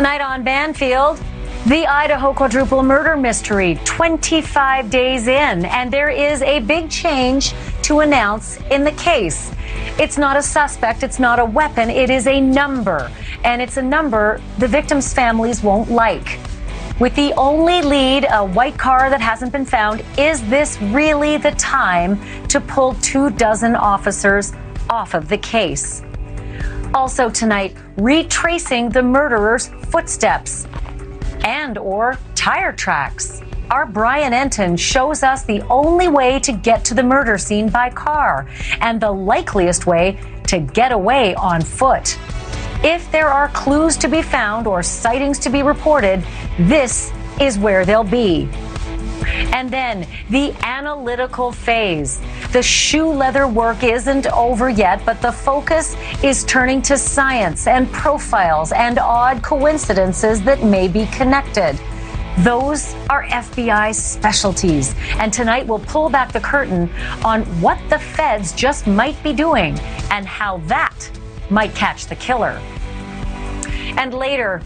Tonight on Banfield, the Idaho quadruple murder mystery, 25 days in, and there is a big change to announce in the case. It's not a suspect, it's not a weapon, it is a number. And it's a number the victims' families won't like. With the only lead, a white car that hasn't been found, is this really the time to pull two dozen officers off of the case? Also tonight, retracing the murderer's footsteps and or tire tracks. Our Brian Entin shows us the only way to get to the murder scene by car and the likeliest way to get away on foot. If there are clues to be found or sightings to be reported, this is where they'll be. And then the analytical phase. The shoe leather work isn't over yet, but the focus is turning to science and profiles and odd coincidences that may be connected. Those are FBI specialties. And tonight we'll pull back the curtain on what the feds just might be doing and how that might catch the killer. And later,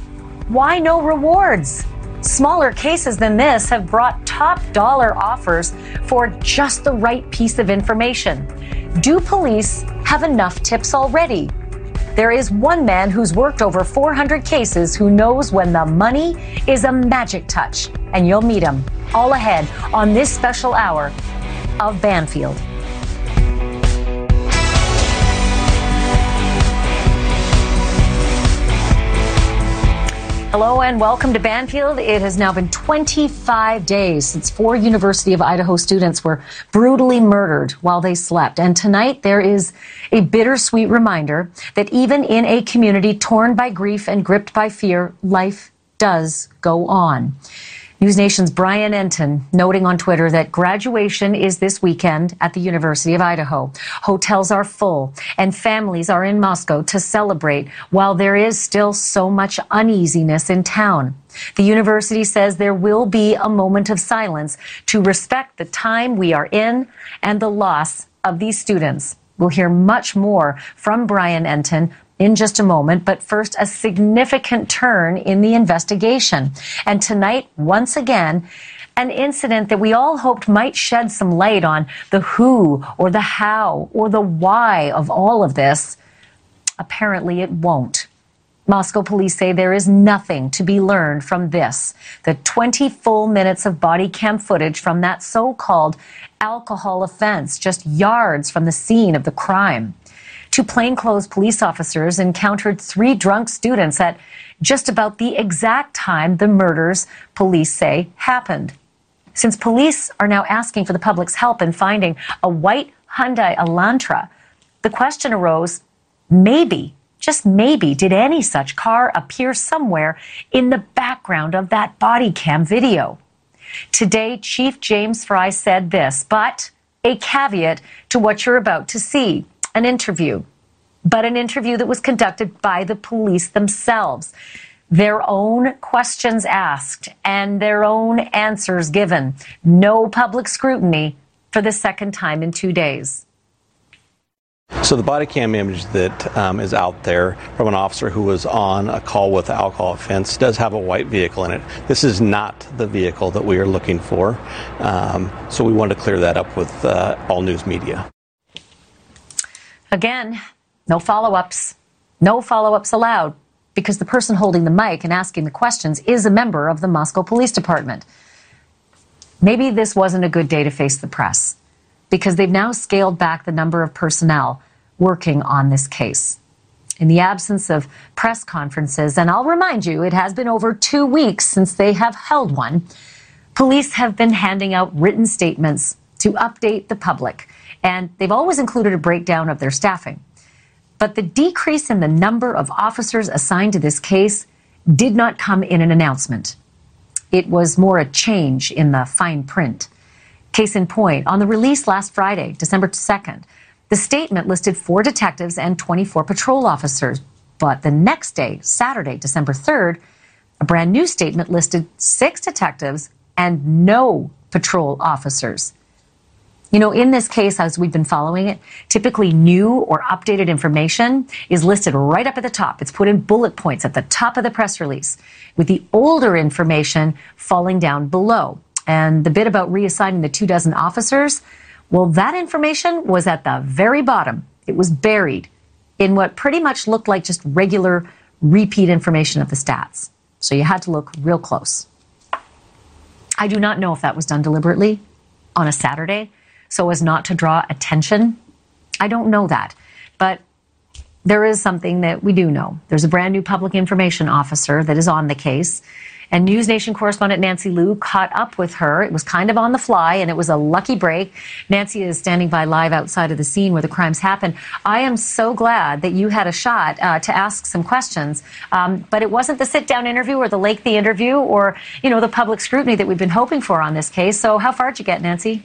why no rewards? Smaller cases than this have brought top dollar offers for just the right piece of information. Do police have enough tips already? There is one man who's worked over 400 cases who knows when the money is a magic touch, and you'll meet him all ahead on this special hour of Banfield. Hello and welcome to Banfield. It has now been 25 days since four University of Idaho students were brutally murdered while they slept. And tonight there is a bittersweet reminder that even in a community torn by grief and gripped by fear, life does go on. News Nation's Brian Entin noting on Twitter that graduation is this weekend at the University of Idaho. Hotels are full and families are in Moscow to celebrate while there is still so much uneasiness in town. The university says there will be a moment of silence to respect the time we are in and the loss of these students. We'll hear much more from Brian Entin in just a moment, but first, a significant turn in the investigation. And tonight, once again, an incident that we all hoped might shed some light on the who or the how or the why of all of this. Apparently, it won't. Moscow police say there is nothing to be learned from this. The 20 full minutes of body cam footage from that so called alcohol offense, just yards from the scene of the crime. Two plainclothes police officers encountered three drunk students at just about the exact time the murders, police say, happened. Since police are now asking for the public's help in finding a white Hyundai Elantra, the question arose maybe, just maybe, did any such car appear somewhere in the background of that body cam video? Today, Chief James Fry said this, but a caveat to what you're about to see an interview, but an interview that was conducted by the police themselves. Their own questions asked and their own answers given. No public scrutiny for the second time in two days. So the body cam image that um, is out there from an officer who was on a call with alcohol offense does have a white vehicle in it. This is not the vehicle that we are looking for. Um, so we wanted to clear that up with uh, all news media. Again, no follow ups. No follow ups allowed because the person holding the mic and asking the questions is a member of the Moscow Police Department. Maybe this wasn't a good day to face the press because they've now scaled back the number of personnel working on this case. In the absence of press conferences, and I'll remind you, it has been over two weeks since they have held one, police have been handing out written statements to update the public and they've always included a breakdown of their staffing. But the decrease in the number of officers assigned to this case did not come in an announcement. It was more a change in the fine print. Case in point, on the release last Friday, December 2nd, the statement listed four detectives and 24 patrol officers. But the next day, Saturday, December 3rd, a brand new statement listed six detectives and no patrol officers. You know, in this case, as we've been following it, typically new or updated information is listed right up at the top. It's put in bullet points at the top of the press release, with the older information falling down below. And the bit about reassigning the two dozen officers, well, that information was at the very bottom. It was buried in what pretty much looked like just regular repeat information of the stats. So you had to look real close. I do not know if that was done deliberately on a Saturday so as not to draw attention. I don't know that. But there is something that we do know. There's a brand new public information officer that is on the case. And News Nation correspondent Nancy Liu caught up with her. It was kind of on the fly, and it was a lucky break. Nancy is standing by live outside of the scene where the crimes happened. I am so glad that you had a shot uh, to ask some questions, um, but it wasn't the sit-down interview or the lengthy interview or you know the public scrutiny that we've been hoping for on this case. So, how far did you get, Nancy?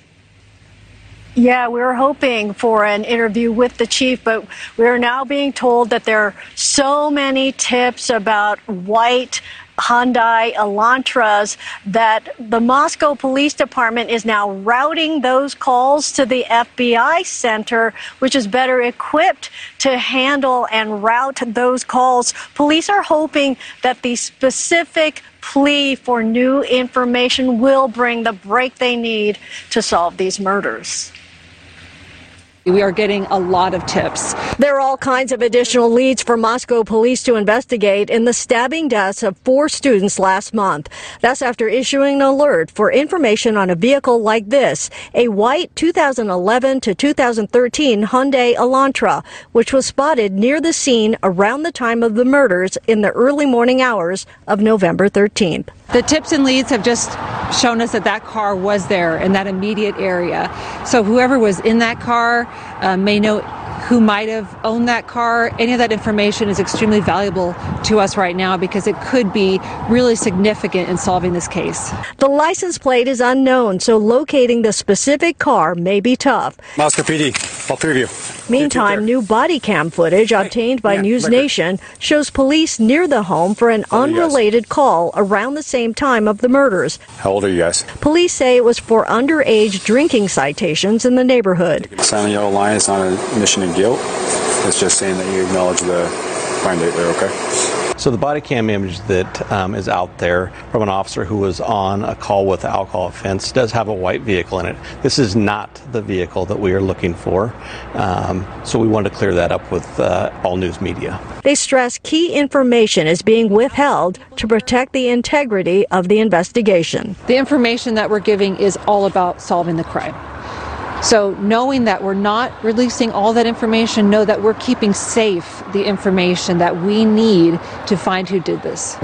Yeah, we were hoping for an interview with the chief, but we are now being told that there are so many tips about white Hyundai Elantras that the Moscow Police Department is now routing those calls to the FBI center, which is better equipped to handle and route those calls. Police are hoping that the specific plea for new information will bring the break they need to solve these murders. We are getting a lot of tips. There are all kinds of additional leads for Moscow police to investigate in the stabbing deaths of four students last month. That's after issuing an alert for information on a vehicle like this, a white 2011 to 2013 Hyundai Elantra, which was spotted near the scene around the time of the murders in the early morning hours of November 13th. The tips and leads have just shown us that that car was there in that immediate area. So whoever was in that car uh, may know who might have owned that car. Any of that information is extremely valuable to us right now because it could be really significant in solving this case. The license plate is unknown, so locating the specific car may be tough. Moscow PD, all three of you. Meantime, new body cam footage obtained by News Nation shows police near the home for an oh, unrelated call around the same time of the murders. How old are you guys? Police say it was for underage drinking citations in the neighborhood. Signing yellow line is not a admission of guilt. It's just saying that you acknowledge the crime date there, okay? So the body cam image that um, is out there from an officer who was on a call with alcohol offense does have a white vehicle in it. This is not the vehicle that we are looking for. Um, so we wanted to clear that up with uh, all news media. They stress key information is being withheld to protect the integrity of the investigation. The information that we're giving is all about solving the crime. So, knowing that we're not releasing all that information, know that we're keeping safe the information that we need to find who did this.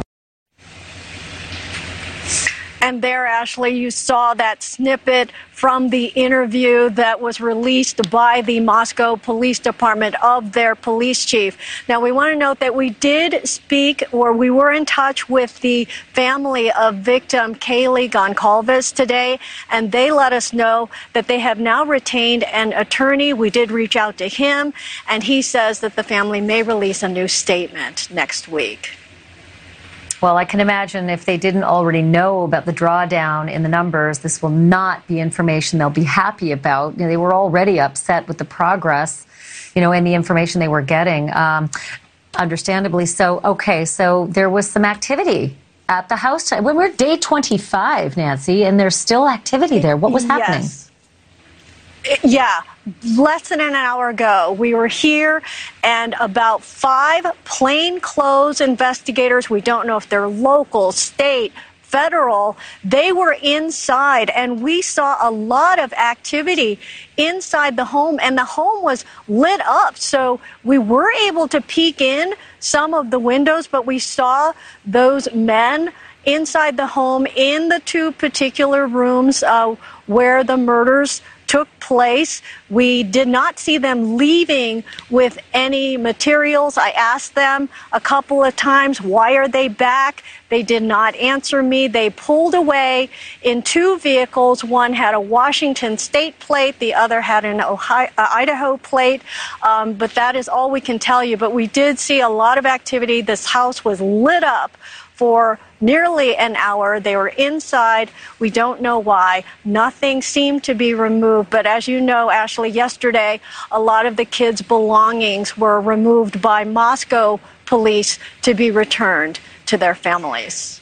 And there, Ashley, you saw that snippet from the interview that was released by the Moscow Police Department of their police chief. Now, we want to note that we did speak or we were in touch with the family of victim Kaylee Goncalves today, and they let us know that they have now retained an attorney. We did reach out to him, and he says that the family may release a new statement next week. Well, I can imagine if they didn't already know about the drawdown in the numbers, this will not be information they'll be happy about. You know, they were already upset with the progress, you know, and the information they were getting. Um, understandably so. Okay, so there was some activity at the house. When we're day 25, Nancy, and there's still activity there. What was happening? Yes. Yeah, less than an hour ago, we were here, and about five plainclothes investigators, we don't know if they're local, state, federal, they were inside, and we saw a lot of activity inside the home, and the home was lit up. So we were able to peek in some of the windows, but we saw those men inside the home in the two particular rooms uh, where the murders took place. We did not see them leaving with any materials. I asked them a couple of times, why are they back? They did not answer me. They pulled away in two vehicles. One had a Washington state plate, the other had an Ohio, uh, Idaho plate. Um, but that is all we can tell you. But we did see a lot of activity. This house was lit up for nearly an hour. They were inside. We don't know why. Nothing seemed to be removed. But as you know, Ashley, yesterday, a lot of the kids' belongings were removed by Moscow police to be returned to their families.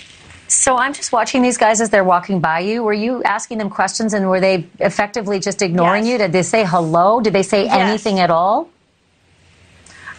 So I'm just watching these guys as they're walking by you. Were you asking them questions and were they effectively just ignoring yes. you? Did they say hello? Did they say yes. anything at all?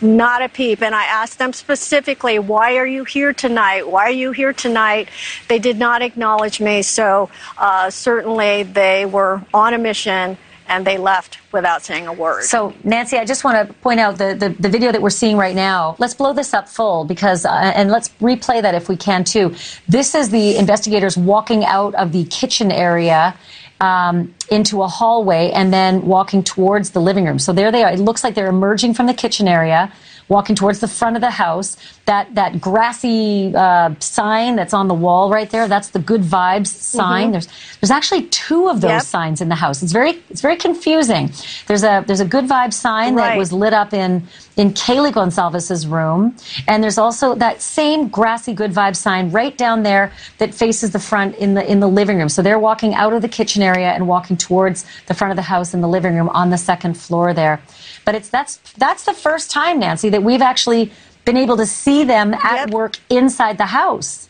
Not a peep. And I asked them specifically, why are you here tonight? Why are you here tonight? They did not acknowledge me. So uh, certainly they were on a mission and they left without saying a word. So, Nancy, I just want to point out the, the, the, video that we're seeing right now. Let's blow this up full because, uh, and let's replay that if we can too. This is the investigators walking out of the kitchen area. Um, into a hallway and then walking towards the living room. So there they are. It looks like they're emerging from the kitchen area walking towards the front of the house. That that grassy uh, sign that's on the wall right there, that's the good vibes sign. Mm-hmm. There's there's actually two of those yep. signs in the house. It's very it's very confusing. There's a there's a good vibes sign right. that was lit up in in Kaylee Goncalves's room, and there's also that same grassy good vibes sign right down there that faces the front in the in the living room. So they're walking out of the kitchen area and walking towards the front of the house in the living room on the second floor there. But it's that's that's the first time, Nancy, that we've actually been able to see them at yep. work inside the house.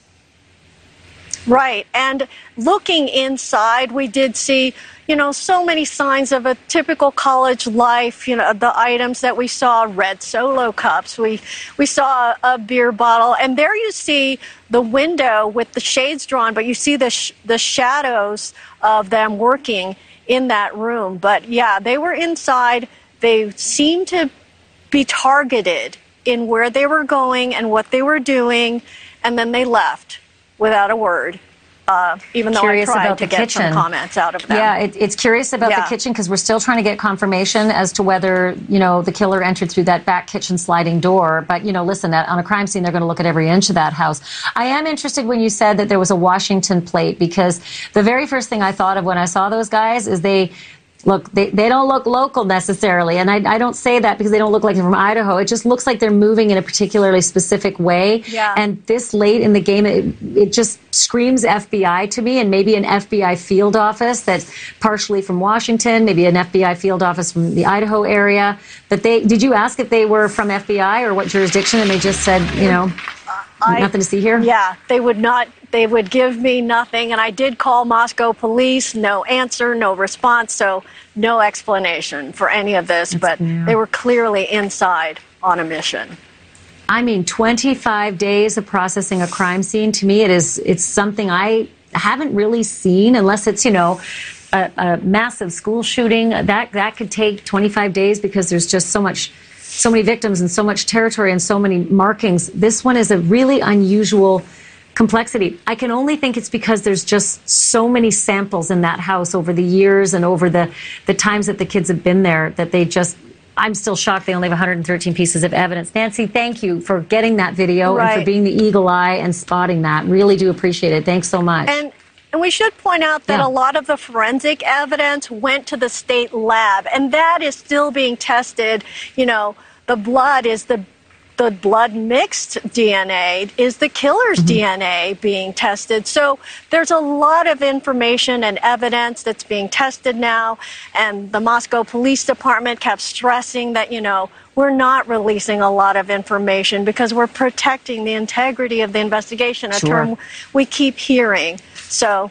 Right. And looking inside, we did see, you know, so many signs of a typical college life, you know, the items that we saw, red solo cups, we we saw a beer bottle, and there you see the window with the shades drawn, but you see the sh- the shadows of them working in that room. But yeah, they were inside they seemed to be targeted in where they were going and what they were doing, and then they left without a word. Uh, even though curious I tried about to the get kitchen. some comments out of them. Yeah, it, it's curious about yeah. the kitchen because we're still trying to get confirmation as to whether you know the killer entered through that back kitchen sliding door. But you know, listen, on a crime scene, they're going to look at every inch of that house. I am interested when you said that there was a Washington plate because the very first thing I thought of when I saw those guys is they look, they, they don't look local necessarily. And I, I don't say that because they don't look like they're from Idaho. It just looks like they're moving in a particularly specific way. Yeah. And this late in the game, it, it just screams FBI to me and maybe an FBI field office that's partially from Washington, maybe an FBI field office from the Idaho area. But they, did you ask if they were from FBI or what jurisdiction? And they just said, you know, I, nothing to see here? Yeah, they would not they would give me nothing. And I did call Moscow police, no answer, no response. So no explanation for any of this. That's, but they were clearly inside on a mission. I mean, 25 days of processing a crime scene. To me, it is it's something I haven't really seen unless it's you know a, a, massive school shooting that that could take 25 days because there's just so much so many victims and so much territory and so many markings this one is a really unusual complexity. I can only think it's because there's just so many samples in that house over the years and over the, the times that the kids have been there that they just I'm still shocked they only have 113 pieces of evidence. Nancy, thank you for getting that video right. and for being the eagle eye and spotting that. Really do appreciate it. Thanks so much. And and we should point out that yeah. a lot of the forensic evidence went to the state lab, and that is still being tested. You know, the blood is the the blood mixed DNA is the killer's mm-hmm. DNA being tested. So there's a lot of information and evidence that's being tested now. And the Moscow Police Department kept stressing that, you know, we're not releasing a lot of information because we're protecting the integrity of the investigation, a sure. term we keep hearing. So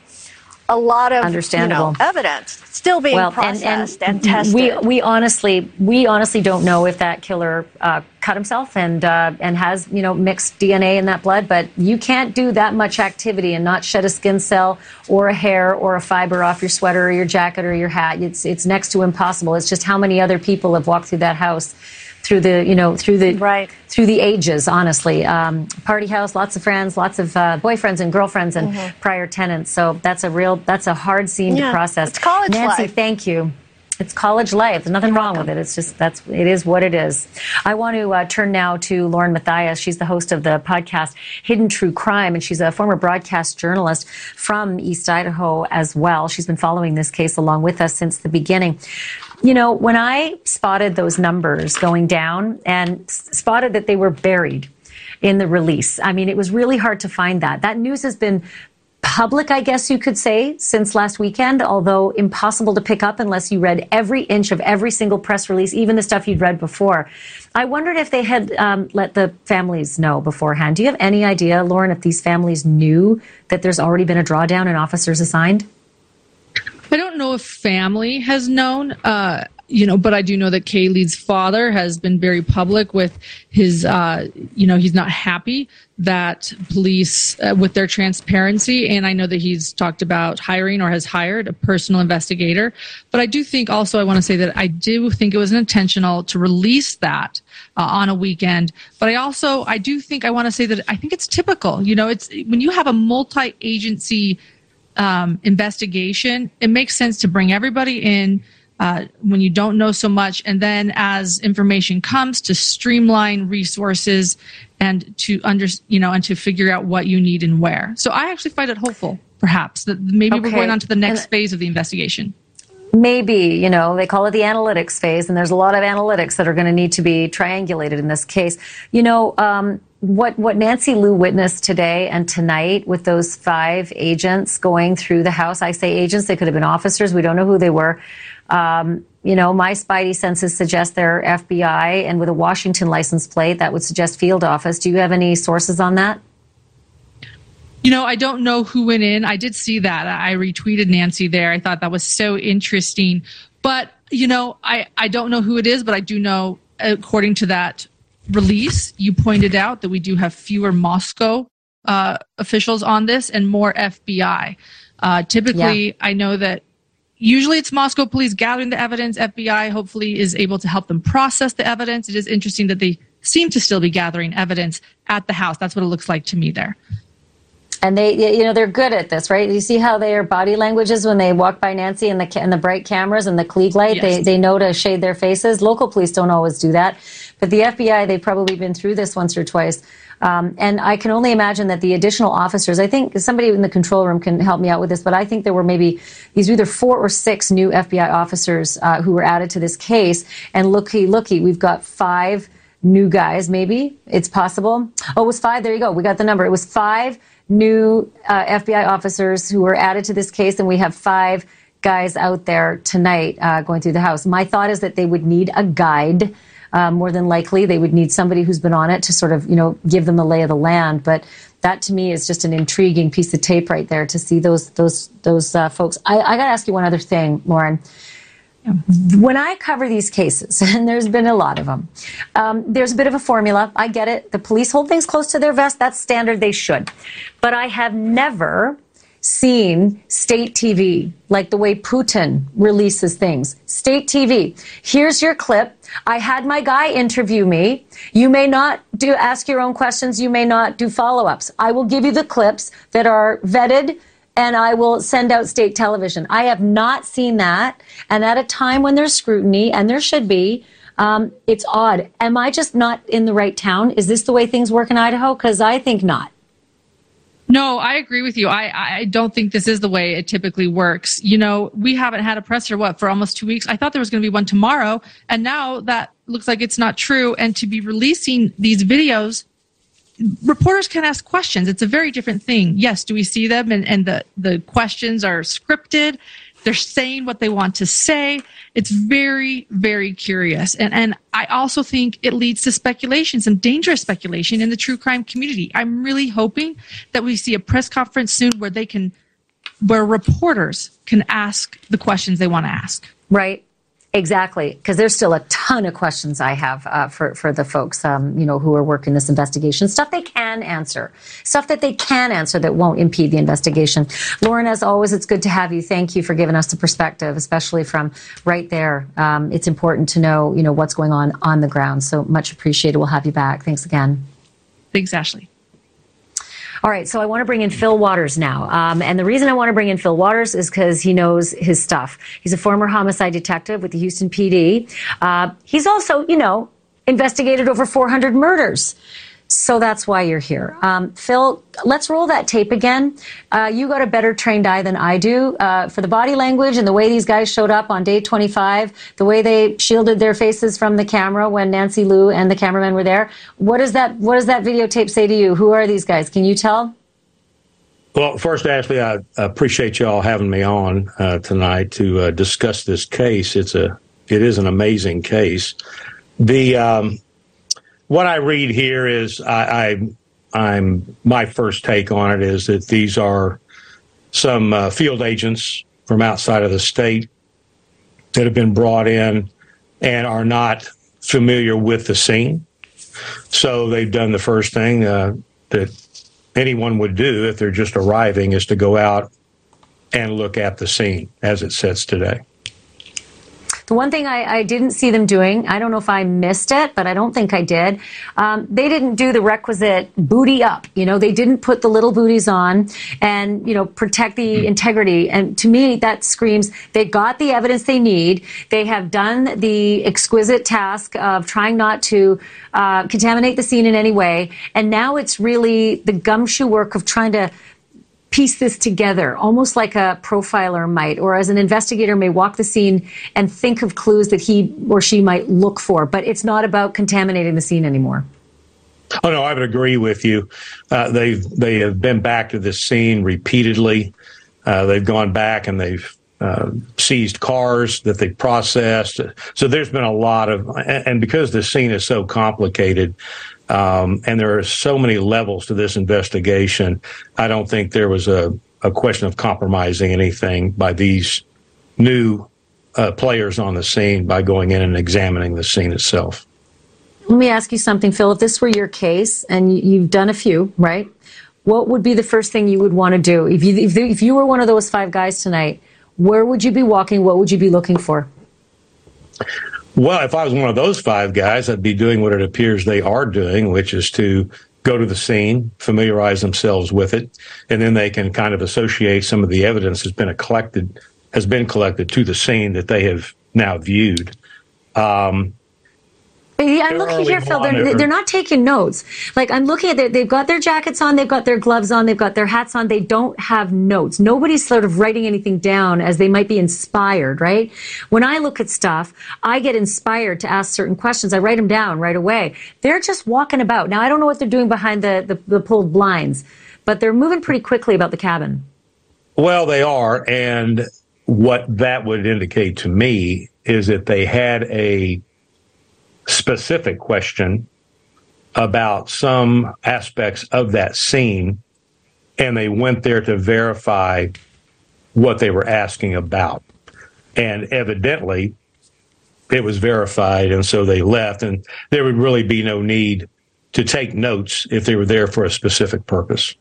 a lot of Understandable. You know, evidence still being well, processed and, and, and, tested. We we honestly we honestly don't know if that killer uh, cut himself and uh, and has you know mixed DNA in that blood. But you can't do that much activity and not shed a skin cell or a hair or a fiber off your sweater or your jacket or your hat. It's it's next to impossible. It's just how many other people have walked through that house through the you know through the right. through the ages honestly um, party house lots of friends lots of uh, boyfriends and girlfriends and mm-hmm. prior tenants so that's a real that's a hard scene yeah, to process it's college nancy life. thank you it's college life. There's nothing You're wrong welcome. with it. It's just that's it is what it is. I want to uh, turn now to Lauren Matthias. She's the host of the podcast Hidden True Crime, and she's a former broadcast journalist from East Idaho as well. She's been following this case along with us since the beginning. You know, when I spotted those numbers going down and spotted that they were buried in the release. I mean, it was really hard to find that. That news has been public, I guess you could say, since last weekend, although impossible to pick up unless you read every inch of every single press release, even the stuff you'd read before. I wondered if they had um, let the families know beforehand. Do you have any idea, Lauren, if these families knew that there's already been a drawdown and officers assigned? I don't know if family has known. Uh, you know, but I do know that Kaylee's father has been very public with his, uh, you know, he's not happy that police uh, with their transparency. And I know that he's talked about hiring or has hired a personal investigator. But I do think also, I want to say that I do think it was intentional to release that uh, on a weekend. But I also, I do think I want to say that I think it's typical. You know, it's when you have a multi agency um, investigation, it makes sense to bring everybody in uh, when you don't know so much, and then as information comes to streamline resources and to under you know and to figure out what you need and where. So I actually find it hopeful, perhaps that maybe okay. we're going on to the next and phase of the investigation. Maybe, you know, they call it the analytics phase, and there's a lot of analytics that are going to need to be triangulated in this case. You know, um, what what Nancy Liu witnessed today and tonight with those five agents going through the house. I say agents; they could have been officers. We don't know who they were. Um, you know, my spidey senses suggest they're FBI, and with a Washington license plate, that would suggest field office. Do you have any sources on that? You know, I don't know who went in. I did see that. I retweeted Nancy there. I thought that was so interesting. But, you know, I, I don't know who it is, but I do know, according to that release, you pointed out that we do have fewer Moscow uh, officials on this and more FBI. Uh, typically, yeah. I know that Usually it's Moscow police gathering the evidence. FBI hopefully is able to help them process the evidence. It is interesting that they seem to still be gathering evidence at the house. That's what it looks like to me there. And they, you know, they're good at this, right? You see how their body languages when they walk by Nancy and the and the bright cameras and the Klieg light, yes. they they know to shade their faces. Local police don't always do that, but the FBI, they've probably been through this once or twice. Um, and I can only imagine that the additional officers, I think somebody in the control room can help me out with this, but I think there were maybe these either four or six new FBI officers uh, who were added to this case. And looky, looky, we've got five new guys, maybe it's possible. Oh, it was five. There you go. We got the number. It was five new uh, FBI officers who were added to this case, and we have five guys out there tonight uh, going through the house. My thought is that they would need a guide um, more than likely they would need somebody who's been on it to sort of, you know, give them the lay of the land. But that to me is just an intriguing piece of tape right there to see those those those uh, folks. I, I got to ask you one other thing, Lauren. When I cover these cases, and there's been a lot of them, um, there's a bit of a formula. I get it. The police hold things close to their vest. That's standard. They should. But I have never seen state TV, like the way Putin releases things. State TV. Here's your clip. I had my guy interview me. You may not do ask your own questions. You may not do follow-ups. I will give you the clips that are vetted and I will send out state television. I have not seen that. And at a time when there's scrutiny, and there should be, um, it's odd. Am I just not in the right town? Is this the way things work in Idaho? Because I think not. No, I agree with you. I, I don't think this is the way it typically works. You know, we haven't had a presser, what, for almost two weeks? I thought there was going to be one tomorrow. And now that looks like it's not true. And to be releasing these videos, reporters can ask questions. It's a very different thing. Yes, do we see them? And, and the, the questions are scripted. They're saying what they want to say. It's very, very curious. And, and I also think it leads to speculation, some dangerous speculation in the true crime community. I'm really hoping that we see a press conference soon where they can, where reporters can ask the questions they want to ask. Right. Exactly, because there's still a ton of questions I have uh, for for the folks, um, you know, who are working this investigation. Stuff they can answer, stuff that they can answer that won't impede the investigation. Lauren, as always, it's good to have you. Thank you for giving us the perspective, especially from right there. Um, it's important to know, you know, what's going on on the ground. So much appreciated. We'll have you back. Thanks again. Thanks, Ashley. All right, so I want to bring in Phil Waters now. Um, and the reason I want to bring in Phil Waters is because he knows his stuff. He's a former homicide detective with the Houston PD. Uh, he's also, you know, investigated over 400 murders. So that's why you're here. Um, Phil, let's roll that tape again. Uh, you got a better trained eye than I do uh, for the body language and the way these guys showed up on day 25, the way they shielded their faces from the camera when Nancy Liu and the cameraman were there. What does that What does that videotape say to you? Who are these guys? Can you tell? Well, first, Ashley, I appreciate you all having me on uh, tonight to uh, discuss this case. It's a it is an amazing case. The um, what I read here is I, I am my first take on it is that these are some uh, field agents from outside of the state that have been brought in and are not familiar with the scene. So they've done the first thing uh, that anyone would do if they're just arriving is to go out and look at the scene as it sits today. The one thing I, I, didn't see them doing, I don't know if I missed it, but I don't think I did. Um, they didn't do the requisite booty up. You know, they didn't put the little booties on and, you know, protect the hmm. integrity. And to me, that screams they got the evidence they need. They have done the exquisite task of trying not to uh, contaminate the scene in any way. And now it's really the gumshoe work of trying to piece this together, almost like a profiler might, or as an investigator may walk the scene and think of clues that he or she might look for. But it's not about contaminating the scene anymore. Oh no, I would agree with you. Uh, they've they have been back to this scene repeatedly. Uh, they've gone back and they've uh, seized cars that they processed. So there's been a lot of, and because the scene is so complicated, um, and there are so many levels to this investigation. I don't think there was a, a question of compromising anything by these new uh, players on the scene by going in and examining the scene itself. Let me ask you something, Phil. If this were your case, and you've done a few, right? What would be the first thing you would want to do if you if, if you were one of those five guys tonight? Where would you be walking? What would you be looking for? Well, if I was one of those five guys, I'd be doing what it appears they are doing, which is to go to the scene, familiarize themselves with it, and then they can kind of associate some of the evidence that's been collected has been collected to the scene that they have now viewed. Um, I'm looking here, Phil. They're, they're, not taking notes. Like I'm looking at it. They've got their jackets on. They've got their gloves on. They've got their hats on. They don't have notes. Nobody's sort of writing anything down as they might be inspired, right? When I look at stuff, I get inspired to ask certain questions. I write them down right away. They're just walking about. Now I don't know what they're doing behind the, the, the pulled blinds, but they're moving pretty quickly about the cabin. Well, they are. And what that would indicate to me is that they had a specific question about some aspects of that scene, and they went there to verify what they were asking about. And evidently, it was verified, and so they left, and there would really be no need to take notes if they were there for a specific purpose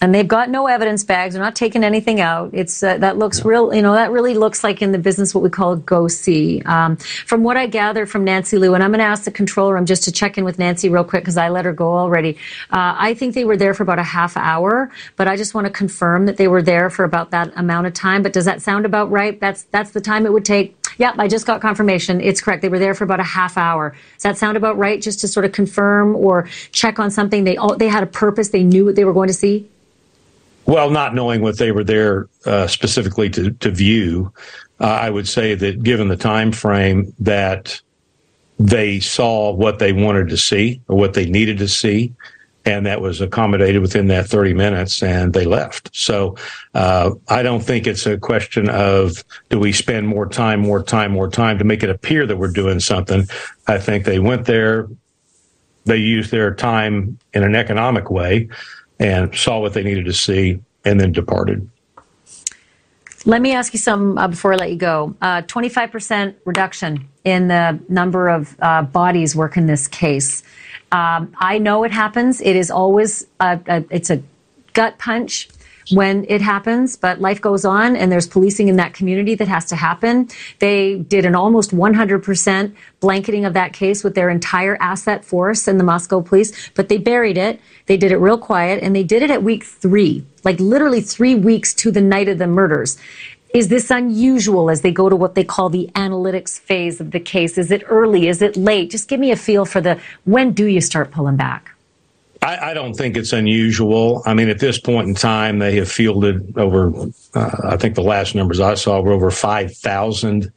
and they've got no evidence bags. They're not taking anything out. It's uh, that looks real. You know, that really looks like in the business what we call a go see. Um, from what I gather from Nancy Liu, and I'm going to ask the control room just to check in with Nancy real quick because I let her go already. Uh, I think they were there for about a half hour, but I just want to confirm that they were there for about that amount of time. But does that sound about right? That's that's the time it would take. Yep, I just got confirmation. It's correct. They were there for about a half hour. Does that sound about right? Just to sort of confirm or check on something. They all they had a purpose. They knew what they were going to see. Well, not knowing what they were there uh, specifically to, to view, uh, I would say that given the time frame that they saw what they wanted to see or what they needed to see, and that was accommodated within that 30 minutes and they left. So uh, I don't think it's a question of do we spend more time, more time, more time to make it appear that we're doing something. I think they went there, they used their time in an economic way and saw what they needed to see and then departed. Let me ask you something uh, before I let you go. Uh, 25% reduction in the number of uh, bodies working this case. Um, I know it happens. It is always a, a, it's a gut punch when it happens, but life goes on and there's policing in that community that has to happen. They did an almost 100% blanketing of that case with their entire asset force and the Moscow police, but they buried it. They did it real quiet and they did it at week three, like literally three weeks to the night of the murders. Is this unusual as they go to what they call the analytics phase of the case? Is it early? Is it late? Just give me a feel for the when do you start pulling back? I, I don't think it's unusual. I mean, at this point in time, they have fielded over, uh, I think the last numbers I saw were over 5,000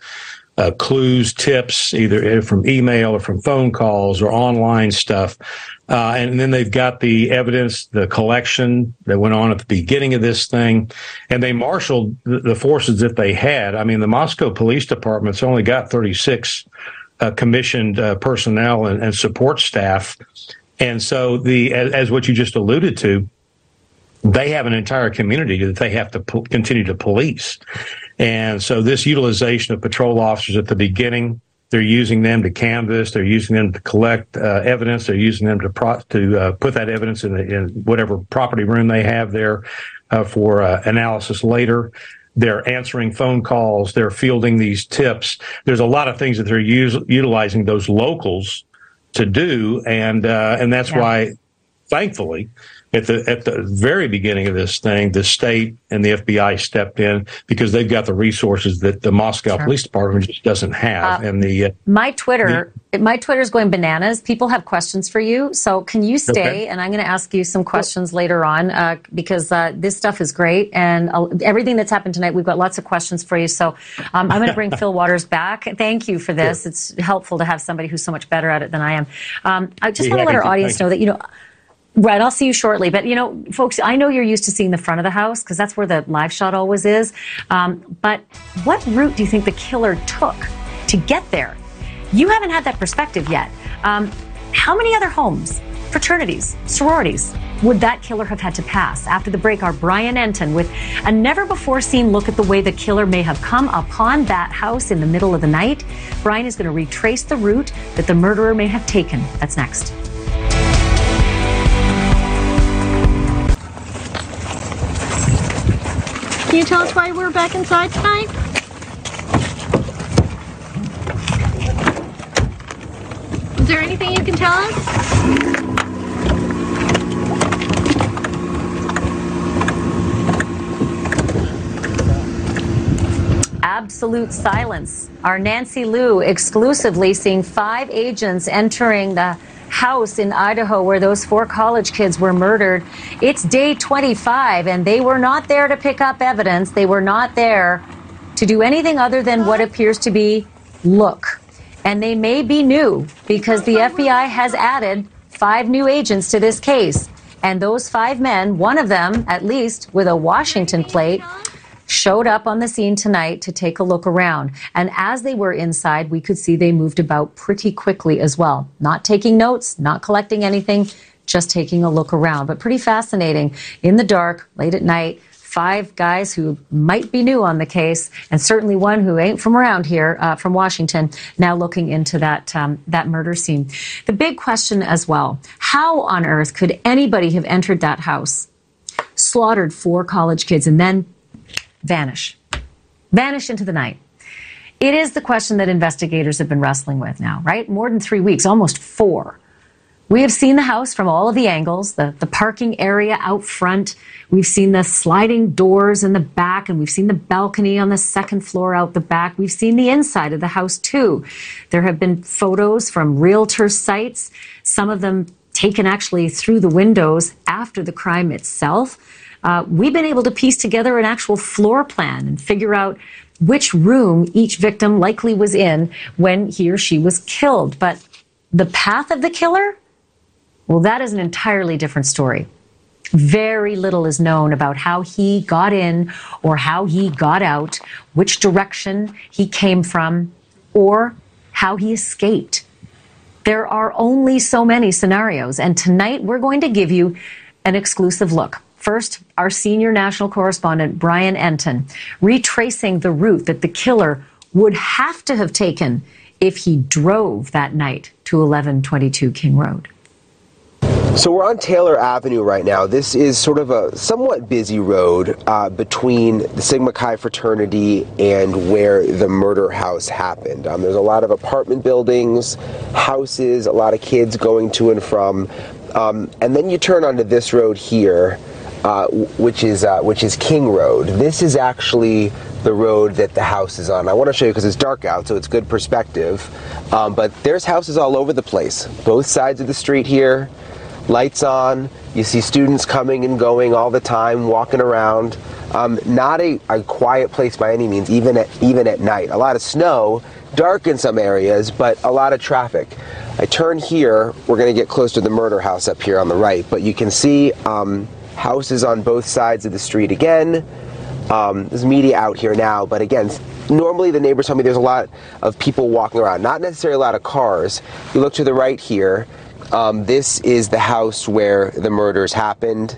uh, clues, tips, either from email or from phone calls or online stuff. Uh, and then they've got the evidence, the collection that went on at the beginning of this thing, and they marshaled the, the forces that they had. I mean, the Moscow Police Department's only got 36 uh, commissioned uh, personnel and, and, support staff, and so the as, as, what you just alluded to, they have an entire community that they have to po- continue to police, and so this utilization of patrol officers at the beginning they're using them to canvass. They're using them to collect uh, evidence. They're using them to pro- to uh, put that evidence in, in, whatever property room they have there uh, for uh, analysis later. They're answering phone calls. They're fielding these tips. There's a lot of things that they're use, utilizing those locals to do, and uh, and that's yeah. why, thankfully, at the at the very beginning of this thing, the state and the FBI stepped in because they've got the resources that the Moscow sure. Police Department just doesn't have. Uh, and the uh, my Twitter, the, my Twitter is going bananas. People have questions for you, so can you stay? Okay. And I'm going to ask you some questions later on uh, because uh, this stuff is great and everything that's happened tonight. We've got lots of questions for you. So um, I'm going to bring Phil Waters back. Thank you for this. Sure. It's helpful to have somebody who's so much better at it than I am. Um, I just want to let our audience know that you know. Right, I'll see you shortly. But you know, folks, I know you're used to seeing the front of the house because that's where the live shot always is. Um, but what route do you think the killer took to get there? You haven't had that perspective yet. Um, how many other homes, fraternities, sororities would that killer have had to pass? After the break, our Brian Entin with a never before seen look at the way the killer may have come upon that house in the middle of the night. Brian is going to retrace the route that the murderer may have taken. That's next. Can you tell us why we're back inside tonight? Is there anything you can tell us? absolute silence. Our Nancy Liu exclusively seeing five agents entering the house in Idaho where those four college kids were murdered. It's day 25, and they were not there to pick up evidence. They were not there to do anything other than what appears to be look. And they may be new because the FBI has added five new agents to this case. And those five men, one of them at least with a Washington plate, showed up on the scene tonight to take a look around. And as they were inside, we could see they moved about pretty quickly as well. Not taking notes, not collecting anything, just taking a look around. But pretty fascinating. In the dark, late at night, five guys who might be new on the case, and certainly one who ain't from around here, uh, from Washington, now looking into that um, that murder scene. The big question as well: How on earth could anybody have entered that house, slaughtered four college kids, and then vanish, vanish into the night. It is the question that investigators have been wrestling with now, right? More than three weeks, almost four. We have seen the house from all of the angles, the, the parking area out front. We've seen the sliding doors in the back, and we've seen the balcony on the second floor out the back. We've seen the inside of the house too. There have been photos from realtor sites, some of them taken actually through the windows after the crime itself uh, we've been able to piece together an actual floor plan and figure out which room each victim likely was in when he or she was killed. But the path of the killer, well, that is an entirely different story. Very little is known about how he got in or how he got out, which direction he came from, or how he escaped. There are only so many scenarios, and tonight we're going to give you an exclusive look. First, our senior national correspondent, Brian Entin, retracing the route that the killer would have to have taken if he drove that night to 1122 King Road. So we're on Taylor Avenue right now. This is sort of a somewhat busy road uh, between the Sigma Chi fraternity and where the murder house happened. Um, there's a lot of apartment buildings, houses, a lot of kids going to and from. Um, and then you turn onto this road here uh, which is uh, which is King Road. This is actually the road that the house is on. I want to show you because it's dark out, so it's good perspective. Um, but there's houses all over the place, both sides of the street here. Lights on. You see students coming and going all the time, walking around. Um, not a, a quiet place by any means, even at, even at night. A lot of snow, dark in some areas, but a lot of traffic. I turn here, we're going to get close to the murder house up here on the right, but you can see um, houses on both sides of the street again. Um, there's media out here now, but again, normally the neighbors tell me there's a lot of people walking around, not necessarily a lot of cars. You look to the right here, um, this is the house where the murders happened.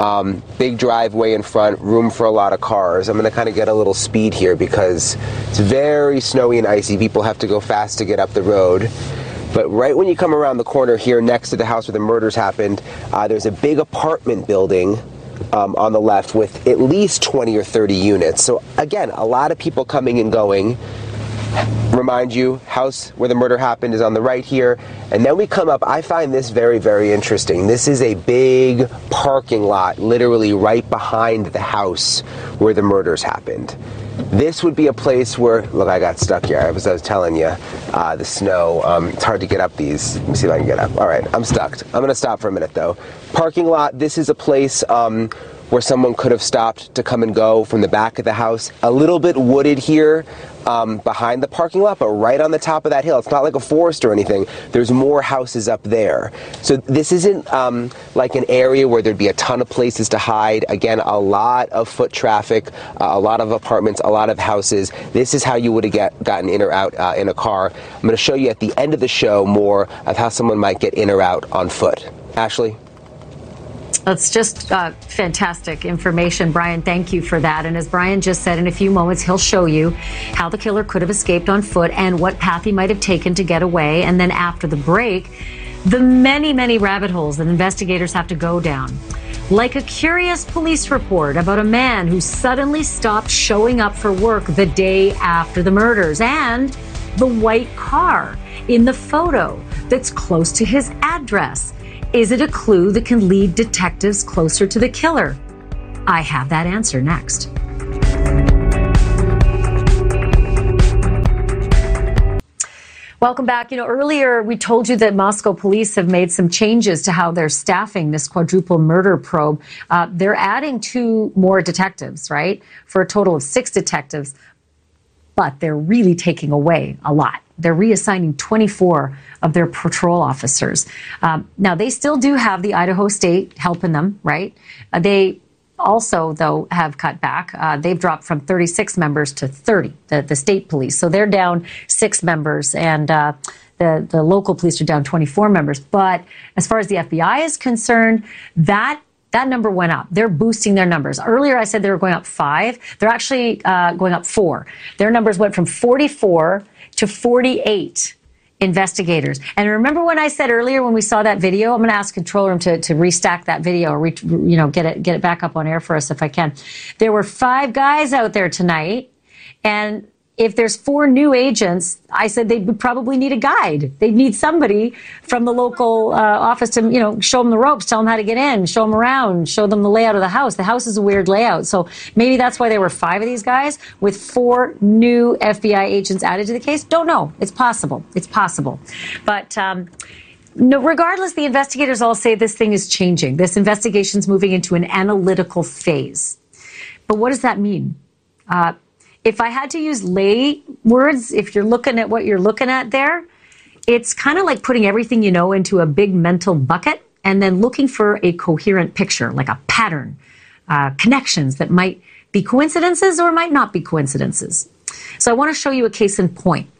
Um, big driveway in front, room for a lot of cars. I'm going to kind of get a little speed here because it's very snowy and icy. People have to go fast to get up the road. But right when you come around the corner here next to the house where the murders happened, uh, there's a big apartment building um, on the left with at least 20 or 30 units. So, again, a lot of people coming and going. Remind you, house where the murder happened is on the right here. And then we come up, I find this very, very interesting. This is a big parking lot, literally right behind the house where the murders happened. This would be a place where, look, I got stuck here. I was telling you, uh, the snow. Um, it's hard to get up these. Let me see if I can get up. All right, I'm stuck. I'm going to stop for a minute though. Parking lot. This is a place um, where someone could have stopped to come and go from the back of the house. A little bit wooded here um, behind the parking lot, but right on the top of that hill. It's not like a forest or anything. There's more houses up there. So this isn't um, like an area where there'd be a ton of places to hide. Again, a lot of foot traffic, uh, a lot of apartments, a lot of houses. This is how you would have gotten in or out uh, in a car. I'm going to show you at the end of the show more of how someone might get in or out on foot. Ashley? That's just uh, fantastic information, Brian. Thank you for that. And as Brian just said, in a few moments, he'll show you how the killer could have escaped on foot and what path he might have taken to get away. And then after the break, the many, many rabbit holes that investigators have to go down. Like a curious police report about a man who suddenly stopped showing up for work the day after the murders, and the white car in the photo that's close to his address. Is it a clue that can lead detectives closer to the killer? I have that answer next. Welcome back. You know, earlier we told you that Moscow police have made some changes to how they're staffing this quadruple murder probe. Uh, they're adding two more detectives, right? For a total of six detectives, but they're really taking away a lot. They're reassigning 24 of their patrol officers. Um, now, they still do have the Idaho State helping them, right? Uh, they also, though, have cut back. Uh, they've dropped from 36 members to 30, the, the state police. So they're down six members, and uh, the, the local police are down 24 members. But as far as the FBI is concerned, that that number went up. They're boosting their numbers. Earlier, I said they were going up five. They're actually uh, going up four. Their numbers went from 44 to 48 investigators. And remember when I said earlier when we saw that video, I'm going to ask control room to, to restack that video or, re, you know, get it, get it back up on air for us if I can. There were five guys out there tonight and if there's four new agents, I said they would probably need a guide. They'd need somebody from the local uh, office to, you know, show them the ropes, tell them how to get in, show them around, show them the layout of the house. The house is a weird layout. So maybe that's why there were five of these guys with four new FBI agents added to the case. Don't know. It's possible. It's possible. But, um, no, regardless, the investigators all say this thing is changing. This investigation's moving into an analytical phase. But what does that mean? Uh, if I had to use lay words, if you're looking at what you're looking at there, it's kind of like putting everything you know into a big mental bucket and then looking for a coherent picture, like a pattern, uh, connections that might be coincidences or might not be coincidences. So I want to show you a case in point.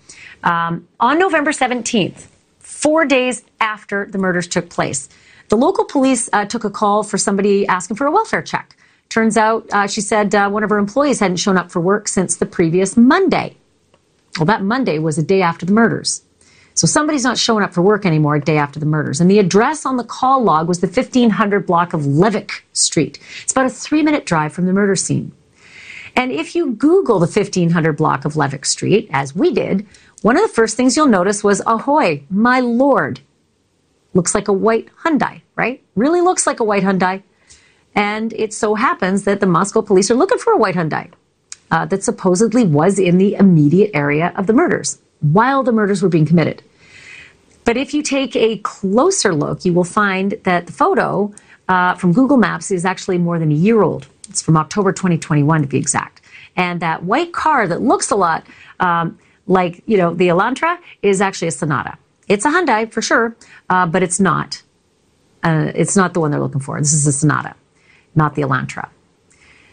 Um, on November 17th, four days after the murders took place, the local police uh, took a call for somebody asking for a welfare check. Turns out, uh, she said uh, one of her employees hadn't shown up for work since the previous Monday. Well, that Monday was a day after the murders. So somebody's not showing up for work anymore a day after the murders. And the address on the call log was the 1500 block of Levick Street. It's about a three minute drive from the murder scene. And if you Google the 1500 block of Levick Street, as we did, one of the first things you'll notice was, ahoy, my lord. Looks like a white Hyundai, right? Really looks like a white Hyundai. And it so happens that the Moscow police are looking for a white Hyundai uh, that supposedly was in the immediate area of the murders while the murders were being committed. But if you take a closer look, you will find that the photo uh, from Google Maps is actually more than a year old. It's from October 2021 to be exact. And that white car that looks a lot um, like, you know, the Elantra is actually a Sonata. It's a Hyundai for sure, uh, but it's not. Uh, it's not the one they're looking for. This is a Sonata, not the Elantra.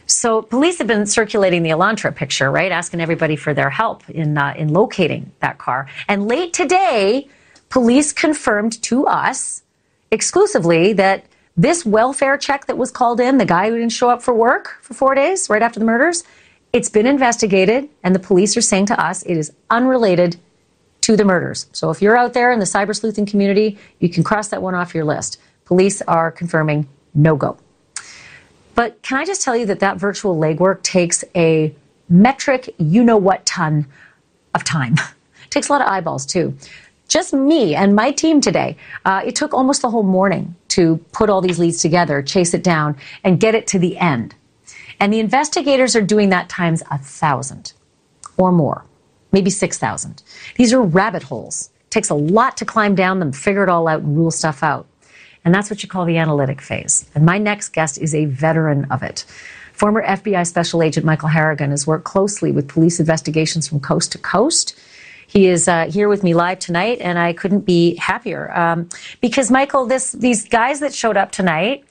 So police have been circulating the Elantra picture, right? Asking everybody for their help in uh, in locating that car. And late today, police confirmed to us exclusively that this welfare check that was called in, the guy who didn't show up for work for four days right after the murders, it's been investigated, and the police are saying to us it is unrelated to the murders. So if you're out there in the cyber sleuthing community, you can cross that one off your list. Police are confirming no go. But can I just tell you that that virtual legwork takes a metric, you know what ton of time. takes a lot of eyeballs too. Just me and my team today, uh, it took almost the whole morning to put all these leads together, chase it down, and get it to the end. And the investigators are doing that times a thousand or more, maybe 6,000. These are rabbit holes. It takes a lot to climb down them, figure it all out, and rule stuff out. And that's what you call the analytic phase. And my next guest is a veteran of it. Former FBI Special Agent Michael Harrigan has worked closely with police investigations from coast to coast. He is uh, here with me live tonight, and I couldn't be happier um, because Michael, this these guys that showed up tonight.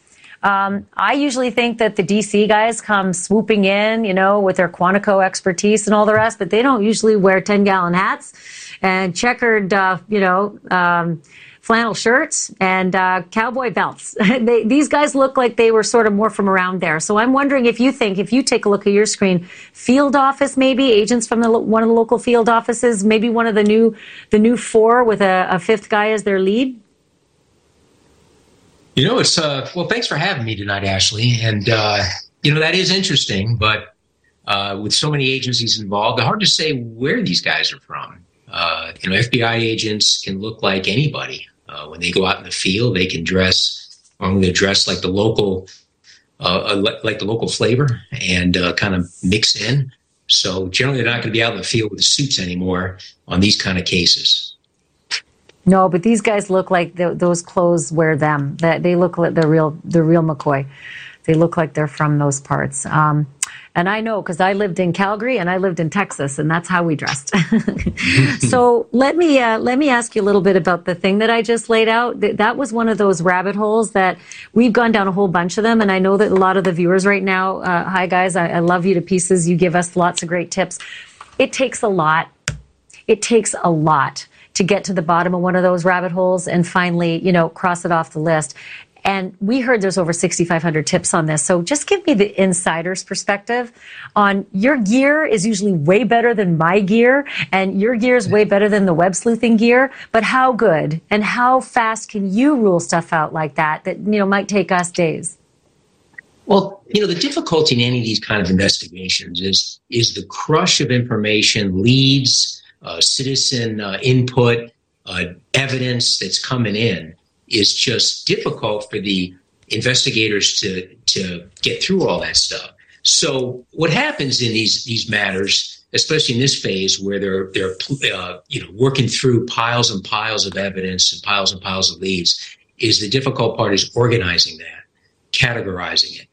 Um, I usually think that the DC guys come swooping in, you know, with their Quantico expertise and all the rest, but they don't usually wear 10 gallon hats and checkered, uh, you know, um, flannel shirts and uh, cowboy belts. they, these guys look like they were sort of more from around there. So I'm wondering if you think, if you take a look at your screen, field office maybe agents from the, one of the local field offices, maybe one of the new the new four with a, a fifth guy as their lead. You know, it's uh, well. Thanks for having me tonight, Ashley. And uh, you know that is interesting, but uh, with so many agencies involved, hard to say where these guys are from. Uh, you know, FBI agents can look like anybody. Uh, when they go out in the field, they can dress, or they dress like the local, uh, uh like the local flavor, and uh, kind of mix in. So generally, they're not going to be out in the field with the suits anymore on these kind of cases. No, but these guys look like the, those clothes wear them. That They look like the real, the real McCoy. They look like they're from those parts. Um, and I know because I lived in Calgary and I lived in Texas, and that's how we dressed. so let me uh, let me ask you a little bit about the thing that I just laid out. That was one of those rabbit holes that we've gone down a whole bunch of them, and I know that a lot of the viewers right now. Uh, hi guys, I, I love you to pieces. You give us lots of great tips. It takes a lot. It takes a lot to get to the bottom of one of those rabbit holes and finally, you know, cross it off the list. And we heard there's over 6,500 tips on this. So just give me the insider's perspective on your gear is usually way better than my gear, and your gear is way better than the web sleuthing gear. But how good and how fast can you rule stuff out like that that, you know, might take us days? Well, you know, the difficulty in any of these kind of investigations is is the crush of information, leads, uh, citizen uh, input, uh, evidence that's coming in is just difficult for the investigators to to get through all that stuff. So what happens in these these matters, especially in this phase where they're they're uh, you know working through piles and piles of evidence and piles and piles of leads, is the difficult part is organizing that, categorizing it,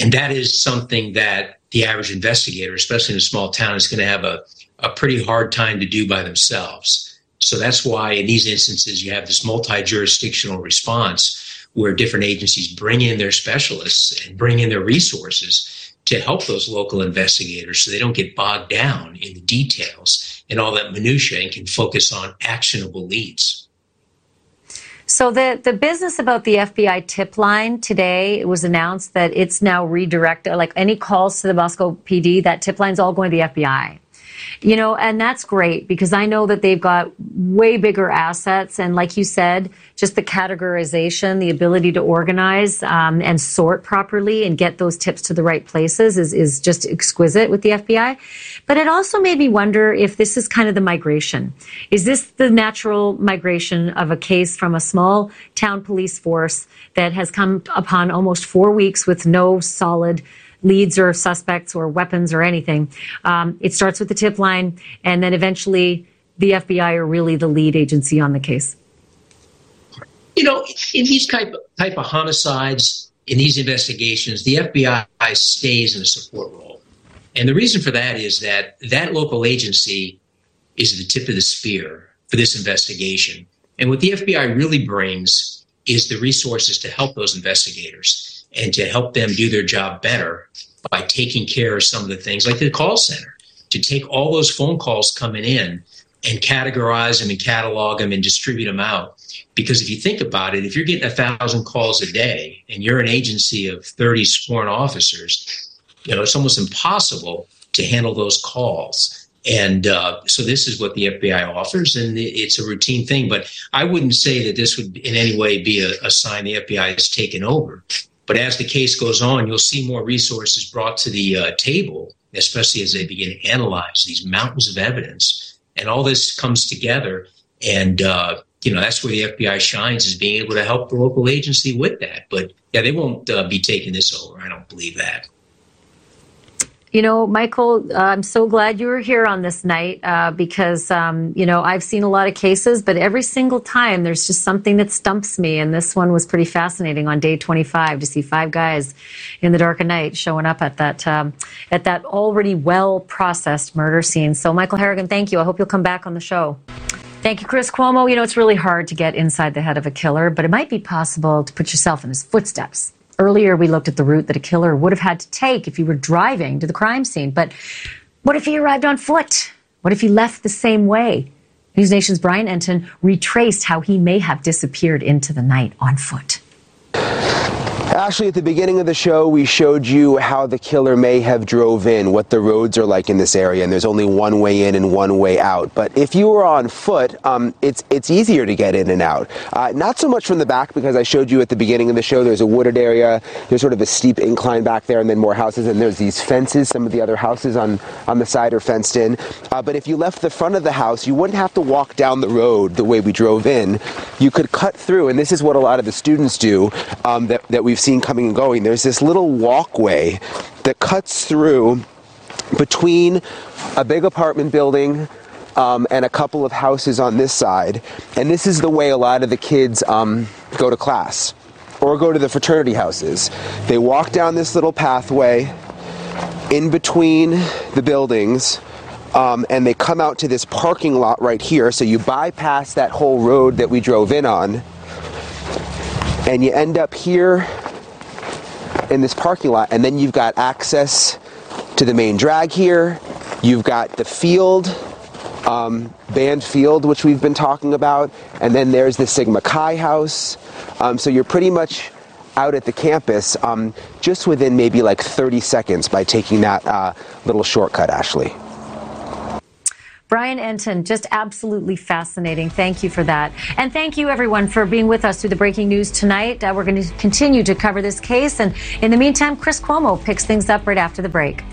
and that is something that the average investigator, especially in a small town, is going to have a a pretty hard time to do by themselves. So that's why in these instances you have this multi-jurisdictional response where different agencies bring in their specialists and bring in their resources to help those local investigators so they don't get bogged down in the details and all that minutia and can focus on actionable leads. So the, the business about the FBI tip line today, it was announced that it's now redirected, like any calls to the Moscow PD, that tip line's all going to the FBI. You know, and that's great because I know that they've got way bigger assets. And like you said, just the categorization, the ability to organize um, and sort properly and get those tips to the right places is, is just exquisite with the FBI. But it also made me wonder if this is kind of the migration. Is this the natural migration of a case from a small town police force that has come upon almost four weeks with no solid leads or suspects or weapons or anything. Um, it starts with the tip line, and then eventually the FBI are really the lead agency on the case. You know, in these type type of homicides, in these investigations, the FBI stays in a support role, and the reason for that is that that local agency is the tip of the spear for this investigation, and what the FBI really brings is the resources to help those investigators and to help them do their job better by taking care of some of the things like the call center, to take all those phone calls coming in and categorize them and catalog them and distribute them out. Because if you think about it, if you're getting a thousand calls a day and you're an agency of 30 sworn officers, you know, it's almost impossible to handle those calls. And uh, so this is what the FBI offers, and it's a routine thing. But I wouldn't say that this would in any way be a, a sign the FBI has taken over. But as the case goes on, you'll see more resources brought to the uh, table, especially as they begin to analyze these mountains of evidence. And all this comes together. And, uh, you know, that's where the FBI shines is being able to help the local agency with that. But yeah, they won't uh, be taking this over. I don't believe that. You know, Michael, uh, I'm so glad you were here on this night uh, because, um, you know, I've seen a lot of cases, but every single time there's just something that stumps me. And this one was pretty fascinating on day 25 to see five guys in the dark of night showing up at that um, at that already well processed murder scene. So, Michael Harrigan, thank you. I hope you'll come back on the show. Thank you, Chris Cuomo. You know, it's really hard to get inside the head of a killer, but it might be possible to put yourself in his footsteps. Earlier, we looked at the route that a killer would have had to take if he were driving to the crime scene. But what if he arrived on foot? What if he left the same way? NewsNation's Brian Entin retraced how he may have disappeared into the night on foot. Ashley, at the beginning of the show, we showed you how the killer may have drove in, what the roads are like in this area, and there's only one way in and one way out. But if you were on foot, um, it's it's easier to get in and out. Uh, not so much from the back because I showed you at the beginning of the show. There's a wooded area. There's sort of a steep incline back there, and then more houses. And there's these fences. Some of the other houses on on the side are fenced in. Uh, but if you left the front of the house, you wouldn't have to walk down the road the way we drove in. You could cut through, and this is what a lot of the students do um, that that we've seen coming and going, there's this little walkway that cuts through between a big apartment building um, and a couple of houses on this side. And this is the way a lot of the kids um, go to class or go to the fraternity houses. They walk down this little pathway in between the buildings. Um, and they come out to this parking lot right here. So you bypass that whole road that we drove in on, and you end up here in this parking lot, and then you've got access to the main drag here. You've got the field, um, band field, which we've been talking about, and then there's the Sigma Chi house. Um, so you're pretty much out at the campus um, just within maybe like 30 seconds by taking that uh, little shortcut, Ashley. Brian Entin, just absolutely fascinating. Thank you for that. And thank you, everyone, for being with us through the breaking news tonight. Uh, we're going to continue to cover this case. And in the meantime, Chris Cuomo picks things up right after the break.